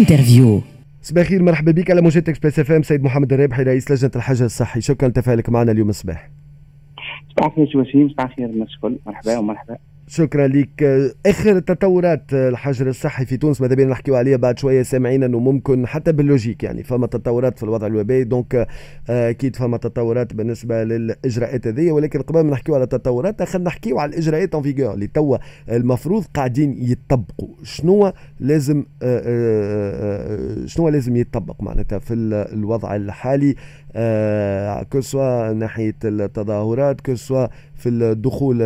Interview. صباح الخير مرحبا بك على موجة إكسبريس إف إم. سيد محمد الرابحي رئيس لجنة الحجر الصحي. شكرا لتفاعلك معنا اليوم الصباح. صباح الخير وسيم صباح الخير الناس الكل مرحبا ومرحبا. شكرا لك. آخر تطورات الحجر الصحي في تونس ماذا بينا نحكيو عليها بعد شوية سامعين إنه ممكن حتى بال logique يعني فما تطورات في الوضع الوبائي donc آه، أكيد فما تطورات بالنسبة للإجراءات هذه ولكن قبل ما نحكيو على التطورات خلينا نحكيو على الإجراءات en vigueur اللي توا المفروض قاعدين يطبقوا شنو لازم آه، آه، شنو لازم يتطبق معناتها في الوضع الحالي؟ كسوا ناحية التظاهرات كسوا في الدخول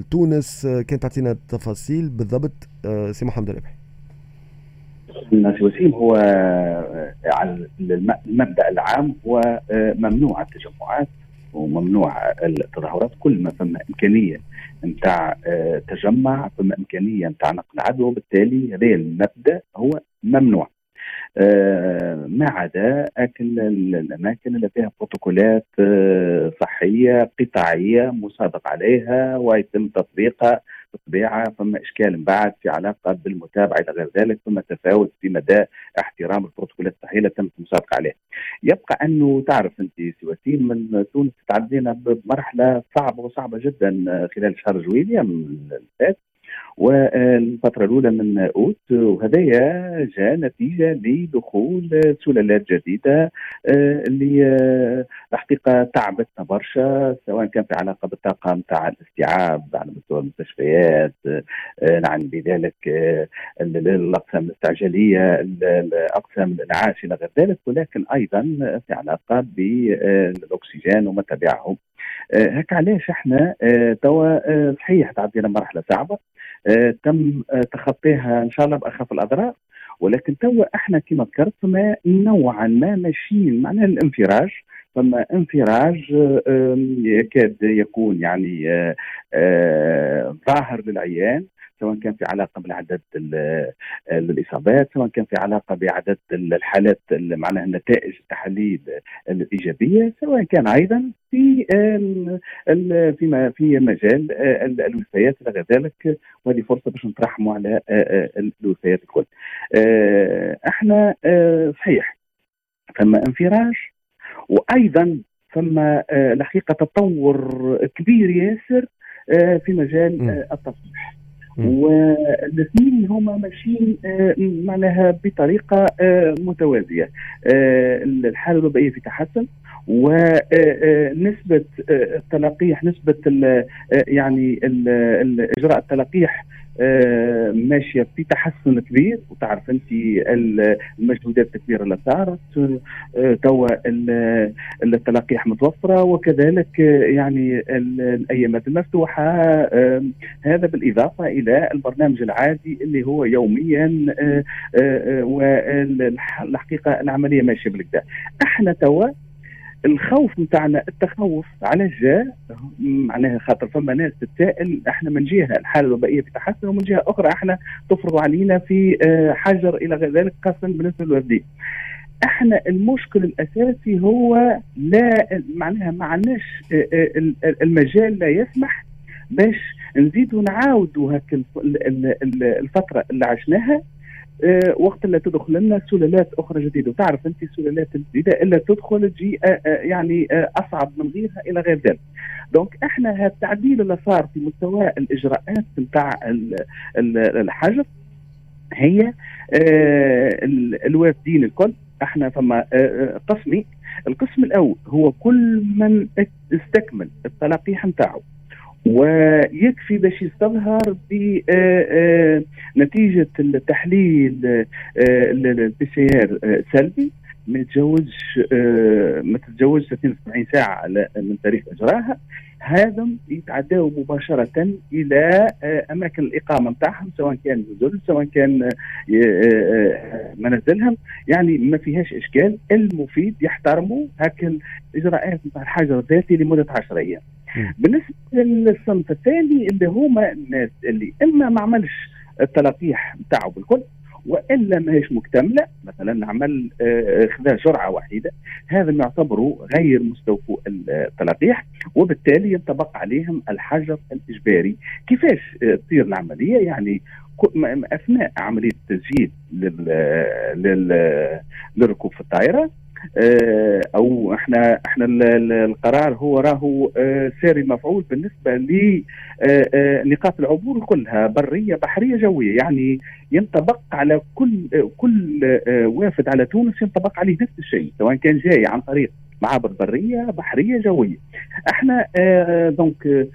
لتونس. كانت تعطينا التفاصيل بالضبط آه، سي محمد الربحي الناس وسيم هو آه، على المبدأ العام هو آه، ممنوع التجمعات وممنوع التظاهرات. كل ما فما إمكانية نتاع تجمع فما إمكانية نتاع نقل عدوى وبالتالي هذا المبدأ هو ممنوع. آه، ما عدا أكل الأماكن اللي فيها بروتوكولات آه، صحية قطاعية مصادق عليها ويتم تطبيقها بالطبيعه فما إشكال بعد في علاقة بالمتابعة إلى غير ذلك ثم تفاوت في مدى احترام البروتوكولات الصحية اللي تم المصادقه عليها. يبقى أنه تعرف أنت سواتين من تونس تعدينا بمرحلة صعبة وصعبة جدا خلال شهر جويليا من الفات والفترة الأولى من أوت وهذايا جاء نتيجة لدخول سلالات جديدة آه، اللي آه، الحقيقة تعبتنا برشا سواء كان في علاقة بالطاقة نتاع الاستيعاب على مستوى المستشفيات آه، نعني بذلك الأقسام الاستعجالية أقسام الإنعاش إلى غير ذلك ولكن أيضا في علاقة بالأكسجين وما تبعه. هكا علاش إحنا توا صحيح تعدينا مرحلة صعبة. آه، تم آه، تخطيها إن شاء الله بأخف الأضرار. ولكن توا إحنا كما ذكرت ما نوعا ما ماشيين معناها الانفراج فما انفراج آه، يكاد يكون يعني ظاهر للعيان سواء كان في علاقة بالعدد الاصابات سواء كان في علاقة بعدد الحالات معناها النتائج التحاليل الإيجابية سواء كان أيضا في فيما في مجال الوفيات إلى ذلك وهذه فرصة باش نترحموا على الوفيات الكل. إحنا صحيح ثم انفراج وأيضا ثم الحقيقة تطور كبير ياسر في مجال التصليح. والاثنين هما ماشيين آه، معناها بطريقة آه، متوازية. آه، الحالة الوبائية في تحسن ونسبة التلقيح نسبة يعني إجراء التلقيح آه، ماشية في تحسن كبير. وتعرف أنت المجهودات الكبيرة اللي صارت آه، توا التلقيح متوفرة. وكذلك آه، يعني الأيامات المفتوحة هذا بالإضافة إلى البرنامج العادي اللي هو يوميا والحقيقة العملية ماشية بالكدا إحنا توا الخوف نتاعنا التخوف على جاء معناها خاطر فما ناس تتسائل إحنا من جهة الحالة الوبائية في تحسن ومن جهة أخرى إحنا تفرض علينا في آه، حجر إلى غير ذلك خاصه بالنسبة للوالدين. إحنا المشكل الأساسي هو لا معناها ما عندناش آه، آه، المجال لا يسمح باش نزيدوا نعاودوا هك الفترة اللي عشناها وقت اللي تدخل لنا سلالات أخرى جديدة. وتعرف أنت السلالات الجديدة إلا تدخل تجي آه، آه، يعني أصعب من غيرها إلى غير ذلك. دونك إحنا التعديل اللي صار في مستوى الإجراءات نتاع الحجر هي الوافدين الكل. إحنا فما قسمين القسم الأول هو كل من استكمل التلقيح نتاعه ويكفي باش يستظهر بنتيجه آه، آه، التحليل ال PCR سلبي. ما يتجاوزش آه، ما تتجاوزش 72 ساعة من تاريخ إجراها. هذا يتعداوا مباشرة إلى أماكن الإقامة نتاعهم سواء كان نزل سواء كان منازلهم. يعني ما فيهاش إشكال. المفيد يحترموا هكا الإجراءات نتاع الحجر الذاتي لمدة 10 أيام. بالنسبة للصنف الثاني اللي هما الناس اللي إما ما عملش التلقيح بتاعه بالكل وإلا ماهيش مكتملة. مثلا عمل آه، خذا جرعة وحيده هذا يعتبروا غير مستوفو التلقيح وبالتالي ينطبق عليهم الحجر الإجباري. كيفاش آه، تصير العملية؟ يعني أثناء عملية التسجيل للركوب في الطائرة آه، أو إحنا إحنا القرار هو راهو آه، ساري مفعول بالنسبة لنقاط آه، العبور كلها برية بحرية جوية. يعني ينطبق على كل كل وافد على تونس ينطبق عليه نفس الشيء سواء كان جاي عن طريق معابر برية بحرية جوية. إحنا دونك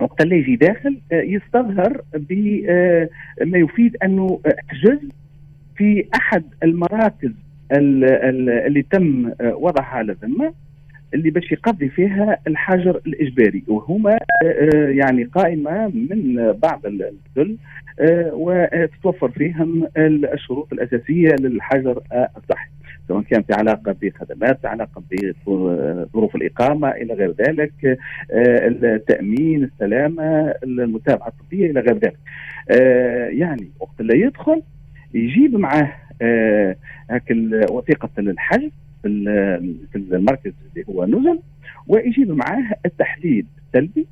وقت اللي يجي داخل يستظهر بما يفيد أنه حجز في أحد المراكز اللي تم وضعها على ذمه اللي باش يقضي فيها الحجر الإجباري. وهما يعني قائمة من بعض الدول وتتوفر فيهم الشروط الأساسية للحجر الصحي. سواء كان في علاقة بخدمات علاقة بظروف الإقامة إلى غير ذلك التأمين السلامة المتابعة الطبية إلى غير ذلك. يعني وقت اللي يدخل يجيب معاه آه وثيقة الحجز في المركز اللي هو نزل ويجيب معاه التحليل السلبي.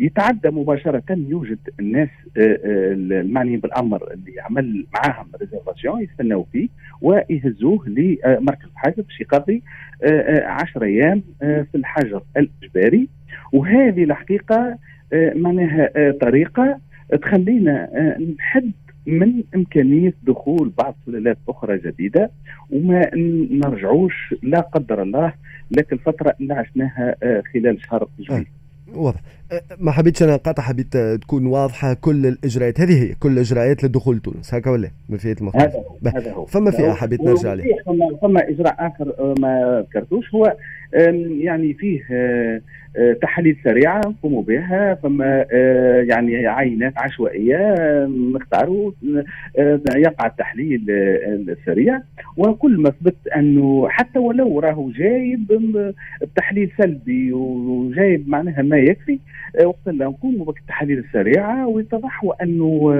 يتعدى مباشرة يوجد الناس آه، آه، المعنيين بالأمر اللي يعمل معاهم ريزرفاسيون يستناو فيه ويهزوه لمركز الحجر باش يقضي 10 آه، أيام في الحجر الإجباري. وهذه الحقيقة معناها طريقة تخلينا نحد من إمكانية دخول بعض سلالات أخرى جديدة وما نرجعوش لا قدر الله لك الفترة اللي عشناها آه، خلال شهر جويلية واضح. أه، ما حبيتش أنا نقاطع حبيت تكون واضحة كل الإجراءات. هذه هي كل الإجراءات لدخول تونس. هكا ولا ما فيها المختلف هذا هو هذا هو. فما فيها حبيت نرجع عليه فما إجراء آخر آه، ما ذكرتوش هو يعني فيه آه، تحاليل سريعة نقوموا بها فما يعني عينات عشوائية نختاروا يقع التحليل السريع. وكل ما ثبت أنه حتى ولو راهو جايب بتحليل سلبي وجايب معناها ما يكفي آه، وقت اللي نقوم بالتحاليل السريعة ويتضح أنه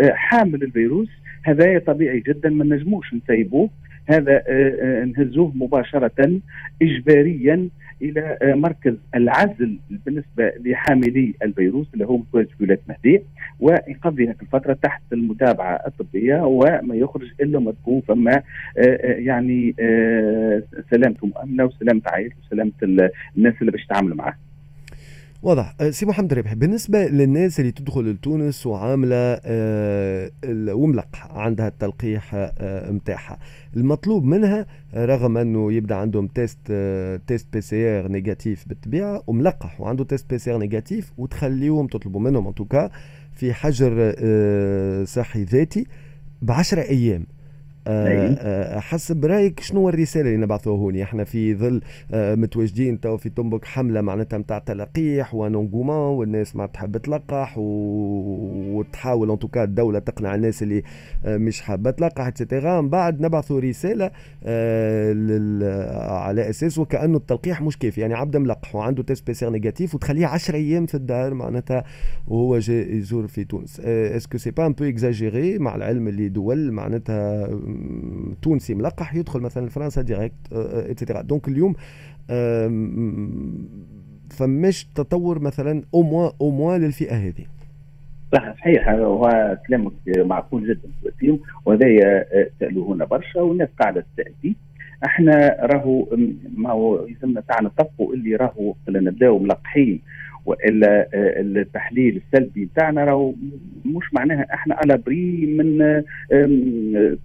آه، حامل الفيروس. هذا طبيعي جدا ما نجموش نسيبوه. هذا آه، نهزوه مباشرة اجباريا إلى مركز العزل بالنسبة لحاملي الفيروس اللي هو متواجد في ولاية مهدي ويقضي هذه الفترة تحت المتابعة الطبية وما يخرج إلا ما تكون فما يعني سلامته مؤمنة وسلامة عائلته وسلامة الناس اللي باش يتعاملوا معاه. واضح. أه، سي محمد ربحي بالنسبة للناس اللي تدخل لتونس وعاملة أه وملقحة عندها التلقيح أه متاعها المطلوب منها رغم أنه يبدأ عندهم test أه test PCR négatif بالطبيعة وملقح وعنده test PCR négatif وتخليهم تطلبوا منهم en tout cas في حجر صحي ذاتي ب 10 أيام. آه، آه، حسب رأيك شنو الرسالة اللي نبعثوها هوني؟ إحنا في ظل آه، متواجدين تو في تنبك حملة معناتها نتاع تلقيح و encouragement والناس ما تحب تلقح وتحاول en tout cas الدولة تقنع الناس اللي مش حابة تلقح et cetera من بعد نبعثوا رسالة على أساس وكأنه التلقيح مش كافي. يعني عبد ملقح وعنده test PCR négatif وتخليه 10 أيام في الدار معناتها وهو جاي يزور في تونس. est-ce que c'est pas un peu exagéré مع العلم اللي دول معناتها تونسي ملقح يدخل مثلا لفرنسا direct et cetera donc اليوم فماش تطور مثلا au moins au moins للفئة هذه. صح صحيح هو كلامك معقول جدا وسيم وهذا سالوه برشا والناس قاعدة تسال إحنا راهو ما هو يسمى تاعنا طبقوا اللي راهو نبداو ملقحين وإلا آه، التحليل السلبي بتاعنا راهو مش معناها إحنا à l'abri من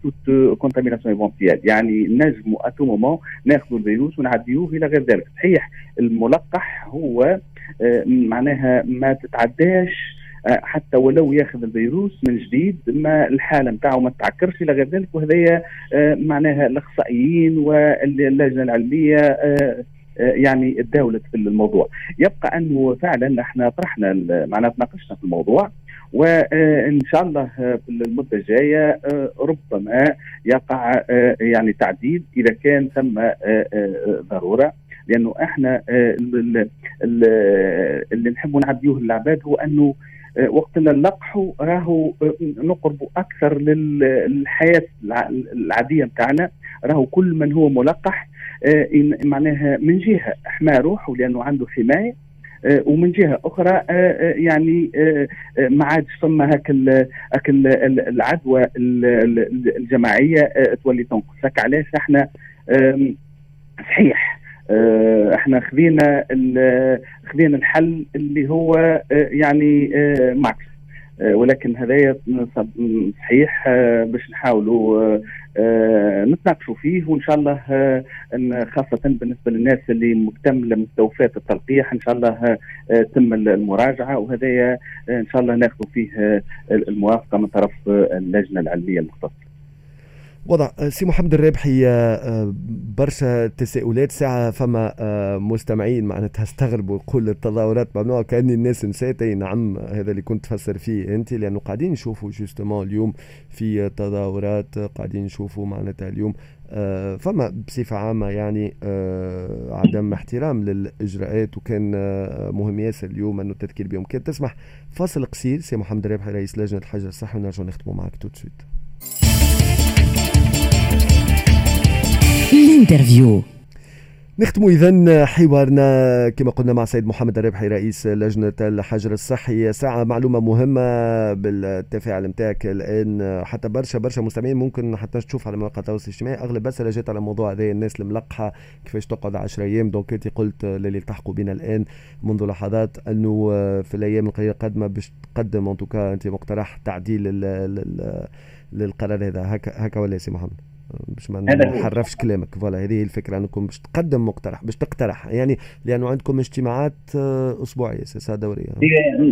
toute contamination éventuelle يعني نجموا à tout moment ناخذوا الفيروس ونعديوه إلى غير ذلك. صحيح الملقح هو آه، معناها ما تتعداش آه، حتى ولو ياخذ الفيروس من جديد ما الحالة نتاعو ما تعكرش إلى غير ذلك وهذايا معناها الأخصائيين واللجنة العلمية يعني تداولت في الموضوع. يبقى أنه فعلا إحنا طرحنا معناها تناقشنا في الموضوع وان شاء الله في المدة الجاية ربما يقع يعني تعديل إذا كان ثم ضرورة. لأنه إحنا اللي نحبوا نعديوه للعباد هو أنه وقت اللقح راهو نقرب أكثر للحياة العادية بتاعنا. راهو كل من هو ملقح آه، معناها من جهة حمى روحه لأنه عنده حماية ومن جهة أخرى يعني ما عادش فما هاك العدوى الجماعية تولي تنقص. هكا علاش إحنا صحيح إحنا خذينا خذينا الحل اللي هو يعني ماكس. ولكن هذايا صحيح باش نحاولوا نتناقشوا فيه وإن شاء الله خاصة بالنسبة للناس اللي مكتمله مستوفاه التلقيح إن شاء الله تم المراجعة وهذايا إن شاء الله ناخذ فيه الموافقة من طرف اللجنة العلمية المختصة. وضع سي محمد الرابحي آه، برشا تساؤلات ساعة فما آه، مستمعين معناتها استغربوا يقول التظاهرات ممنوعة كأن الناس نسيت نعم هذا اللي كنت تفسر فيه أنت لأنه قاعدين نشوفوا justement اليوم في تظاهرات قاعدين نشوفوا معناتها اليوم آه، فما بصفة عامة يعني عدم احترام للإجراءات وكان مهم ياسر اليوم أنه التذكير بهم كان. تسمح فاصل قصير سي محمد الرابحي رئيس لجنة الحجر الصحي ونرجع نختموا معك tout de suite ال interview نختم اذا حوارنا كما قلنا مع سيد محمد الربحي رئيس لجنة الحجر الصحي. ساعة معلومة مهمة بالتفاعل نتاعك الآن. حتى برشا برشا مستمعين ممكن حتى تشوف على مواقع التواصل الاجتماعي. أغلب بس جات على موضوع هذا الناس الملقحة كيفاش تقعد 10 أيام؟ donc أنت قلت للي التحقوا بنا الآن منذ لحظات أنه في الأيام القليلة القادمة باش تقدم en tout cas أنت مقترح تعديل للقرار هذا. هكا هكا ولا سي محمد؟ باش ما نحرفش كلامك. voilà هذه هي الفكرة أنكم باش تقدم مقترح باش تقترح. يعني لأنه عندكم اجتماعات آه، أسبوعية سياسه دورية. هي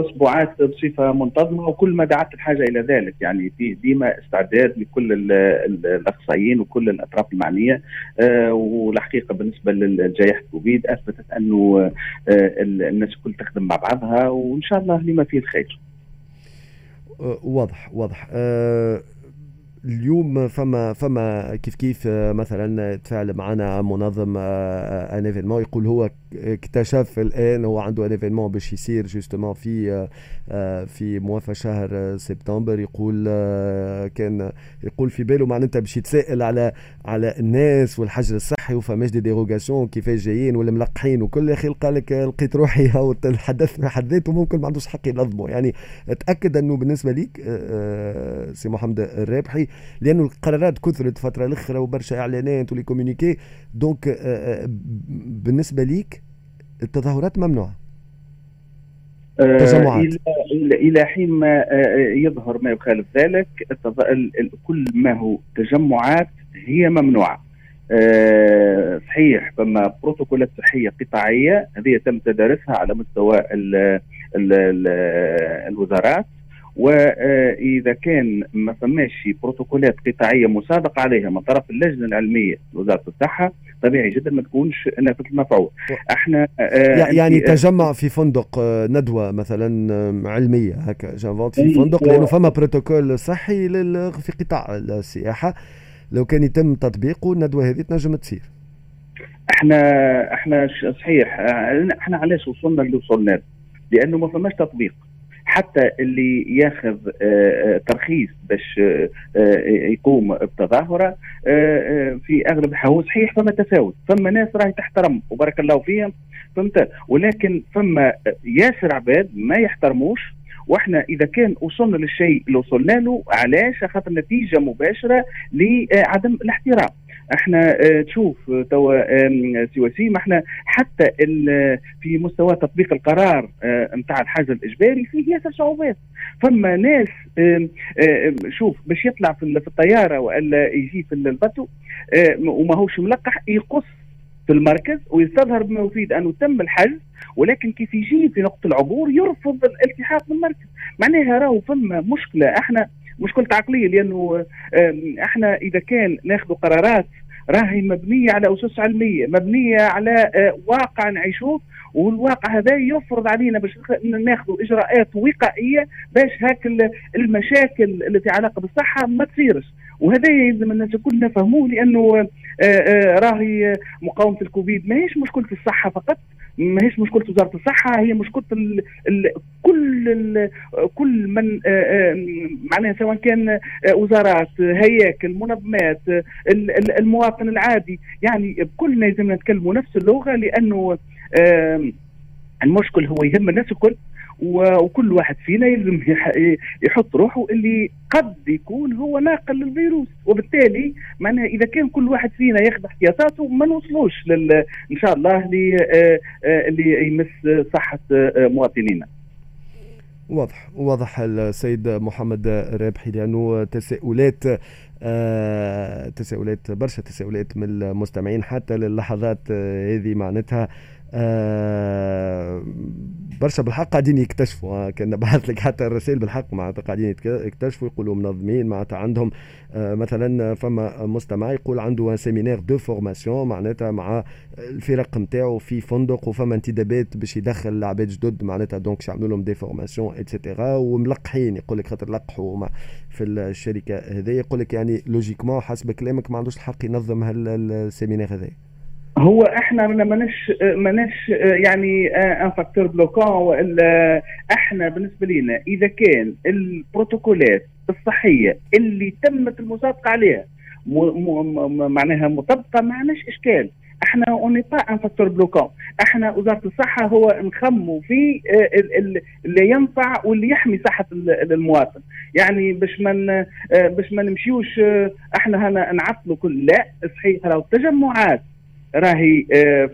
أسبوعات بصفة منتظمة وكل ما دعت الحاجة إلى ذلك. يعني في ديما استعداد لكل الأخصائيين وكل الأطراف المعنية. آه، والحقيقة بالنسبة لجائحه كوفيد أثبتت أنه آه، الناس الكل تخدم مع بعضها وإن شاء الله لما فيه الخير. واضح واضح. أه اليوم فما فما كيف كيف آه، مثلا تفاعل معنا منظم un événement يقول هو اكتشف الآن هو عنده un événement باش يصير justement في آه، آه، في موافى شهر سبتمبر. يقول كان يقول في باله معناتها باش يتسائل على على الناس والحجر الصحي وفماش des dérogations كيفاش جايين ولا ملقحين وكل أخي قال لك لقيت روحي أو الحدث في حد ذاته ممكن ما عندوش حق ينظمه. يعني تاكد أنه بالنسبة ليك سي محمد الرابحي لأنه القرارات كثرت فتره الاخرى وبرشا إعلانات و les communiqués donc بالنسبة ليك التظاهرات ممنوعة. آه، تجمعات. إلى إلى حين ما يظهر ما يخالف ذلك كل ما هو تجمعات هي ممنوعة. أه صحيح فما بروتوكولات صحية قطاعية هذه تم تدارسها على مستوى ال ال ال الوزارات. وإذا كان ما فماش بروتوكولات قطاعية مصادقه عليها من طرف اللجنة العلمية لوزارة الصحة طبيعي جدا ما تكونش نافذه المفعول إحنا آه يعني تجمع في فندق آه، ندوة مثلا آه، علمية هكا في فندق لأنه فما بروتوكول صحي في قطاع السياحة. لو كان يتم تطبيقه الندوة هذه تنجم تصير. إحنا إحنا صحيح آه، إحنا علاش وصلنا اللي وصلنا لأنه ما فماش تطبيق. حتى اللي ياخذ آه، آه، ترخيص باش آه، يقوم بتظاهرة في أغلب الحوز صحيح فما تفاوت فما ناس راهي تحترم وبارك الله فيهم فهمت؟ ولكن فما ياسر عباد ما يحترموش وإحنا إذا كان وصلنا للشيء اللي وصلنا له علاش؟ خاطر نتيجة مباشرة لعدم الاحترام. إحنا آه تشوف توا سي وسيم إحنا حتى في مستوى تطبيق القرار نتاع الحجر الإجباري فيه ياسر صعوبات فما ناس شوف باش يطلع في الطيارة وإلا يجي في البتو وما هوش ملقح يقص في المركز ويستظهر بما يفيد أنه تم الحجز ولكن كيف يجي في نقطة العبور يرفض الالتحاق بالمركز. معناها راهو فما مشكلة. إحنا مشكله عقلية لأنه إحنا إذا كان ناخذ قرارات راهي مبنية على أسس علمية مبنية على آه، واقع نعيشوه والواقع هذا يفرض علينا باش ناخذ إجراءات وقائية باش هاك المشاكل التي علاقة بالصحة ما تصيرش. وهذا يلزم الناس الكل نفهموه لأنه آه، آه، راهي مقاومة الكوفيد. ماهيش مشكلة الصحة فقط ماهيش مشكلة وزارة الصحة هي مشكلة ال ال كل ال كل من آه، معناها سواء كان وزارات هياكل منظمات المواطن العادي يعني كلنا لازم نتكلموا نفس اللغة لأنه المشكل هو يهم الناس الكل. وكل واحد فينا يلزم يحط روحه اللي قد يكون هو ناقل للفيروس. وبالتالي معناها إذا كان كل واحد فينا ياخذ احتياطاته ما نوصلوش لل إن شاء الله اللي يمس صحة مواطنينا. واضح. واضح السيد محمد رابحي لأنه تساؤلات آه تساؤلات برشا تساؤلات من المستمعين حتى للحظات آه هذه معناتها. آه برشا بالحق قاعدين يكتشفوا آه كأن نبعث لك حتى الرسائل بالحق معناتها قاعدين يكتشفوا يقولوا منظمين معناتها عندهم آه مثلا فما مستمع يقول عنده séminaire de formation معناتها مع الفرق نتاعو في فندق وفما انتدابات باش يدخل العباد جدد معناتها donc يعملوا لهم des formations et cetera وملقحين يقول لك خاطر لقحوا في الشركة هذه يقول لك يعني logiquement حسب كلامك ما عندوش الحق ينظم هال séminaire هذا. هو إحنا ماناش ماناش يعني un facteur bloquant وإلا إحنا بالنسبة لنا إذا كان البروتوكولات الصحية اللي تمت المصادقة عليها معناها مطبقة ما عندناش إشكال. إحنا on n'est pas un facteur bloquant إحنا وزارة الصحة هو نخموا في اللي ينفع واللي يحمي صحة المواطن. يعني باش ما باش ما نمشيوش إحنا هنا نعطلوا كل لا صحيح لو التجمعات راهي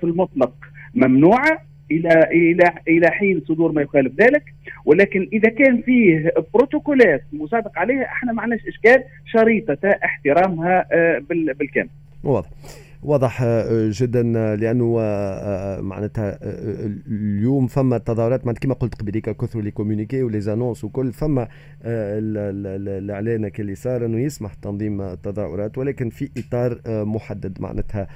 في المطلق ممنوعة إلى إلى إلى حين صدور ما يخالف ذلك ولكن إذا كان فيه بروتوكولات مصادق عليها إحنا ما عندناش إشكال شريطة احترامها بالكامل. واضح. واضح جدا لأنه معناتها اليوم فما تظاهرات كما قلت قبليك كثروا les communiqués و les annonces وكل فما الإعلان اللي صار انه يسمح تنظيم التظاهرات ولكن في إطار محدد معناتها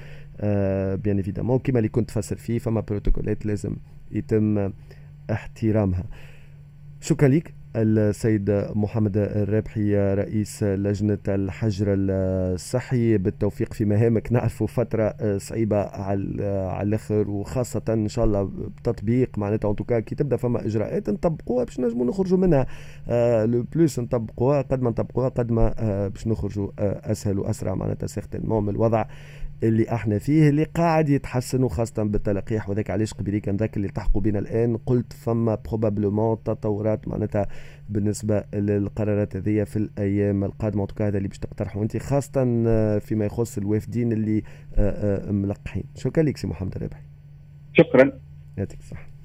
بيان ايفيدامون كما اللي كنت فسر فيه فما بروتوكولات لازم يتم احترامها. شكرا لك السيد محمد الرابحي رئيس لجنة الحجر الصحي. بالتوفيق في مهامك. نعرفوا فترة صعيبة على الآخر وخاصة إن شاء الله بتطبيق معناتها أنتوكا كي تبدأ فما إجراءات نطبقوها باش نجموا نخرجوا منها. le plus نطبقوها قد ما نطبقوها قد ما باش نخرجوا أسهل وأسرع. معناتها certainement من الوضع اللي إحنا فيه اللي قاعد يتحسن وخاصة بالتلقيح. وذاك علاش قبلي كان ذاك اللي التحقوا بنا الآن. قلت فما probablement تطورات معناتها بالنسبة للقرارات هذه في الأيام القادمة. هذا اللي باش تقترحوا أنت خاصة فيما يخص الوافدين اللي ملقحين. شكرا لك سي محمد الربحي شكرا. يعطيك الصحة.